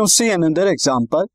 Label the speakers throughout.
Speaker 1: Now see another example.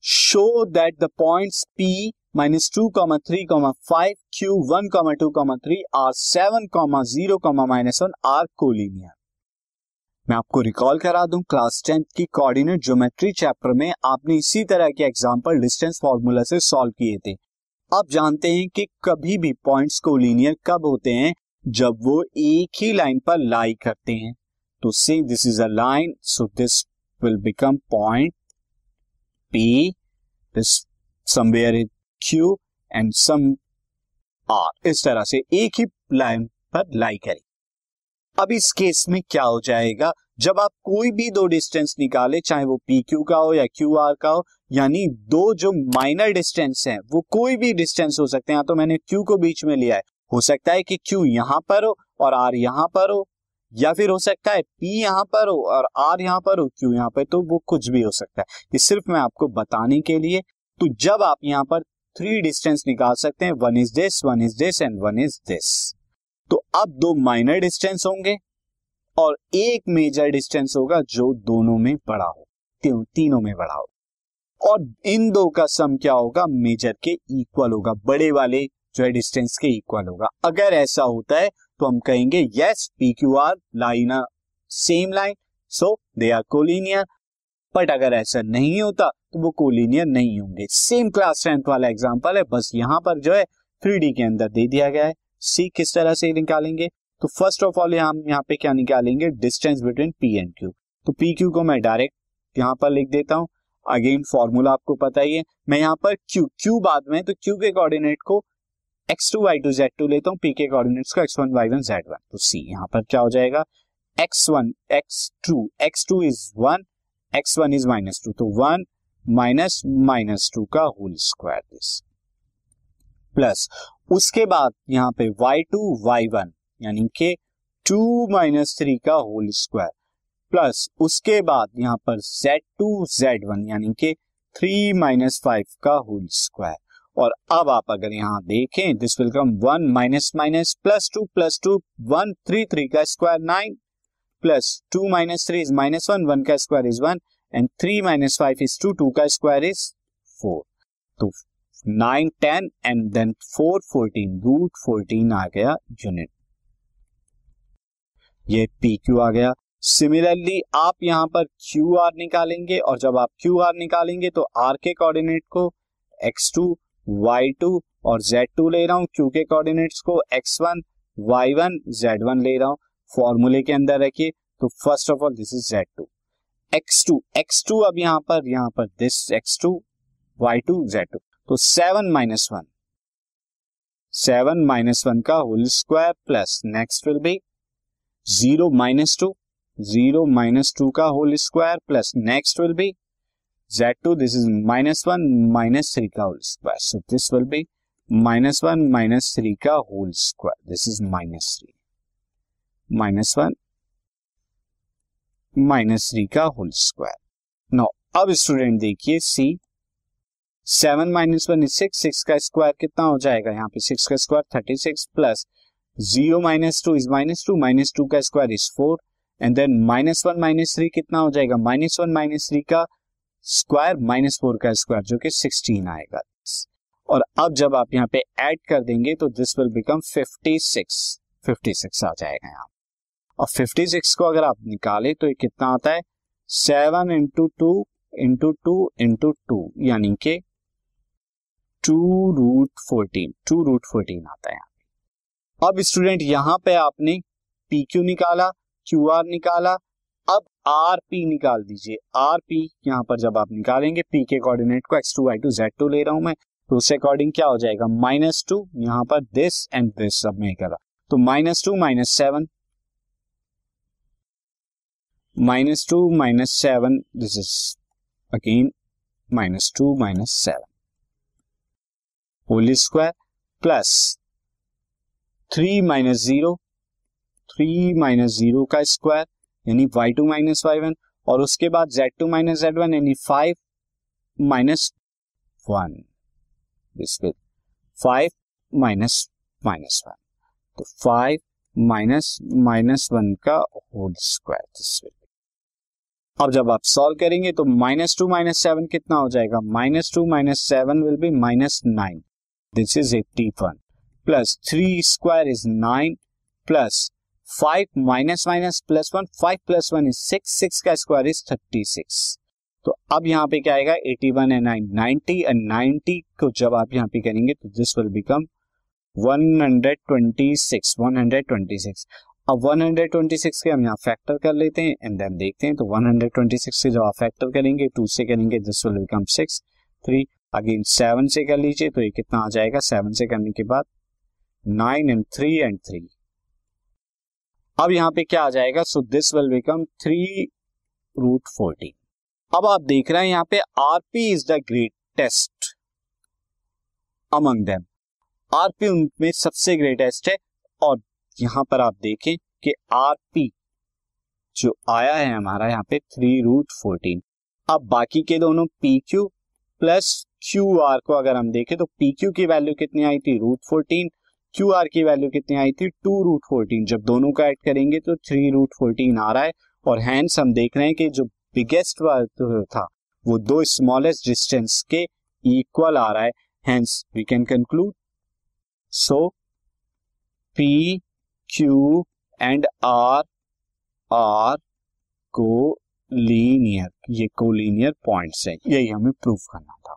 Speaker 1: Show that the points P minus 2, 3, 5, Q, 1, 2, 3 are 7, 0, minus 1 are collinear. मैं आपको recall करा दूँ class tenth की coordinate geometry chapter में आपने इसी तरह के एग्जांपल डिस्टेंस फॉर्मूला से सॉल्व किए थे आप जानते हैं कि कभी भी पॉइंट्स को लीनियर कब होते हैं जब वो एक ही लाइन पर लाई करते हैं तो say this is a line so this will become point P this somewhere is Q and some R इस तरह से एक ही लाइन पर लाई करें। अब इस केस में क्या हो जाएगा? जब आप कोई भी दो डिस्टेंस निकाले, चाहे वो पी क्यू का हो या क्यू आर का हो, यानी दो जो माइनर डिस्टेंस है, वो कोई भी डिस्टेंस हो सकते हैं। तो मैंने क्यू को बीच में लिया है। हो सकता है कि क्यू यहाँ पर हो और आर यहाँ पर हो। या फिर हो सकता है पी यहाँ पर हो और आर यहाँ पर हो क्यू यहाँ पर तो वो कुछ भी हो सकता है। ये सिर्फ़ मैं आपको बताने के लिए तो जब आप यहाँ पर थ्री डिस्टेंस निकाल सकते हैं one is this one is this and one is this तो अब दो माइनर डिस्टेंस होंगे और एक मेजर डिस्टेंस होगा जो दोनों में बड़ा हो, तीनों में बड़ा हो। और इन दो का सम क्या होगा? मेजर के इक्वल होगा, बड़े वाले जो है डिस्टेंस के इक्वल होगा। अगर ऐसा होता है तो हम कहेंगे yes P Q R line same line so they are collinear but अगर ऐसा नहीं होता तो वो कोलिनियर नहीं होंगे। सेम क्लास टेंथ वाला एग्ज़ाम्पल है, बस यहाँ पर जो है थ्री के अंदर दे दिया गया है। सी किस तरह से निकालेंगे? तो फ़र्स्ट ऑफ़ ऑल हम यहाँ पे क्या निकालेंगे? Distance between P and Q तो पी क्यू को मैं डायरेक्ट यहाँ पर लिख देता हूँ। अगेन फॉर्मूला आपको पता ही है। मैं यहाँ पर क्यू क्यू बाद में तो क्यू के कोऑर्डिनेट को x two y two z two लेता हूँ पी के कोऑर्डिनेट्स को x one y one z one तो सी यहाँ पर क्या हो जाएगा? X one x two x two is one x one is minus two तो वन माइनस माइनस टू का होल स्क्वायर दिस प्लस उसके बाद यहाँ पे वाई टू वाई वन यानी के टू माइनस थ्री का होल स्क्वायर प्लस उसके बाद यहाँ पर जेड टू जेड वन यानी के थ्री माइनस फाइव का होल स्क्वायर और अब आप अगर यहाँ देखें this will come one minus minus plus two plus two one three three का square nine plus two minus three is minus one one का square is one and three minus five is two two का square is four तो nine ten and then four fourteen root fourteen आ गया unit ये P Q आ गया. Similarly आप यहाँ पर Q R निकालेंगे, और जब आप क्यू आर निकालेंगे तो आर के कोऑर्डिनेट को एक्स टू वाई टू और जेड टू ले रहा हूँ क्यू के कोऑर्डिनेट्स को x one y one z one ले रहा हूँ। फॉर्मूले के अंदर रखिए तो first of all this is z two x two x two अब यहाँ पर यहाँ पर this x two y two z two तो seven minus one seven minus one का whole square plus next will be zero minus two zero minus two का whole square plus next will be z two this is minus one minus three का whole square so this will be minus one minus three का whole square this is minus three minus one minus three का whole square no अब student देखिए see seven minus one is six six का square कितना हो जाएगा? यहाँ पे सिक्स का square thirty six plus zero minus two is minus two minus two का square is four and then minus one minus three कितना हो जाएगा? माइनस वन माइनस थ्री का स्क्वायर माइनस फोर का स्क्वायर जो कि सिक्सटीन आएगा। और अब जब आप यहाँ पे ऐड कर देंगे तो this will become fifty six fifty six आ जाएगा यहाँ। और 56 को अगर आप निकाले तो ये कितना आता है? Seven into two into two into two यानी के two root fourteen two root fourteen आता है यहाँ अब स्टूडेंट यहाँ पे आपने पी क्यू निकाला क्यू आर निकाला अब आर पी निकाल दीजिए। आर पी यहाँ पर जब आप निकालेंगे पी के कोऑर्डिनेट को x two y two z two ले रहा हूँ मैं तो उसके अकॉर्डिंग क्या हो जाएगा? माइनस टू यहाँ पर दिस एंड दिस सब में करा। तो minus two minus seven minus two minus seven this is again minus two minus seven whole square plus three minus zero three minus zero का स्क्वायर यानी y two minus y one और उसके बाद z two minus z one यानी five minus one this five minus minus one तो five minus minus one का whole square this अब जब आप सॉल्व करेंगे तो माइनस टू माइनस सेवन कितना हो जाएगा? Minus two minus seven will be minus nine this is eighty one plus three square is nine plus five minus minus plus one, five plus one is six six का square is thirty six. तो अब यहाँ पे क्या आएगा? Eighty one and nine ninety and ninety को जब आप यहाँ पे करेंगे तो this will become one hundred twenty six one hundred twenty six अब 126 के हम यहाँ फैक्टर कर लेते हैं एंड देन देखते हैं तो 126 से जब आप फैक्टर करेंगे टू से करेंगे this will become six three again seven से कर लीजिए तो ये कितना आ जाएगा? सेवन से करने के बाद nine and three and three अब यहाँ पे क्या आ जाएगा? So this will become three root fourteen अब आप देख रहे हैं यहाँ पे RP is the greatest among them RP उनमें सबसे ग्रेटेस्ट है। और यहाँ पर आप देखें कि आर पी जो आया है हमारा यहाँ पे थ्री रूट फोर्टीन अब बाकी के दोनों P Q plus Q R को अगर हम देखें तो पी क्यू की वैल्यू कितनी आई थी? रूट फोर्टीन क्यू आर की वैल्यू कितनी आई थी? टू रूट फोर्टीन जब दोनों का ऐड करेंगे तो थ्री रूट फोर्टीन आ रहा है और हैंस हम देख रहे हैं कि जो बिगेस्ट था, वो दो स्मॉलेस्ट डिस्टेंस के इक्वल आ रहा है। Hence we can conclude so P Q and R are collinear ये को लीनियर पॉइंट्स है। यही हमें प्रूव करना था।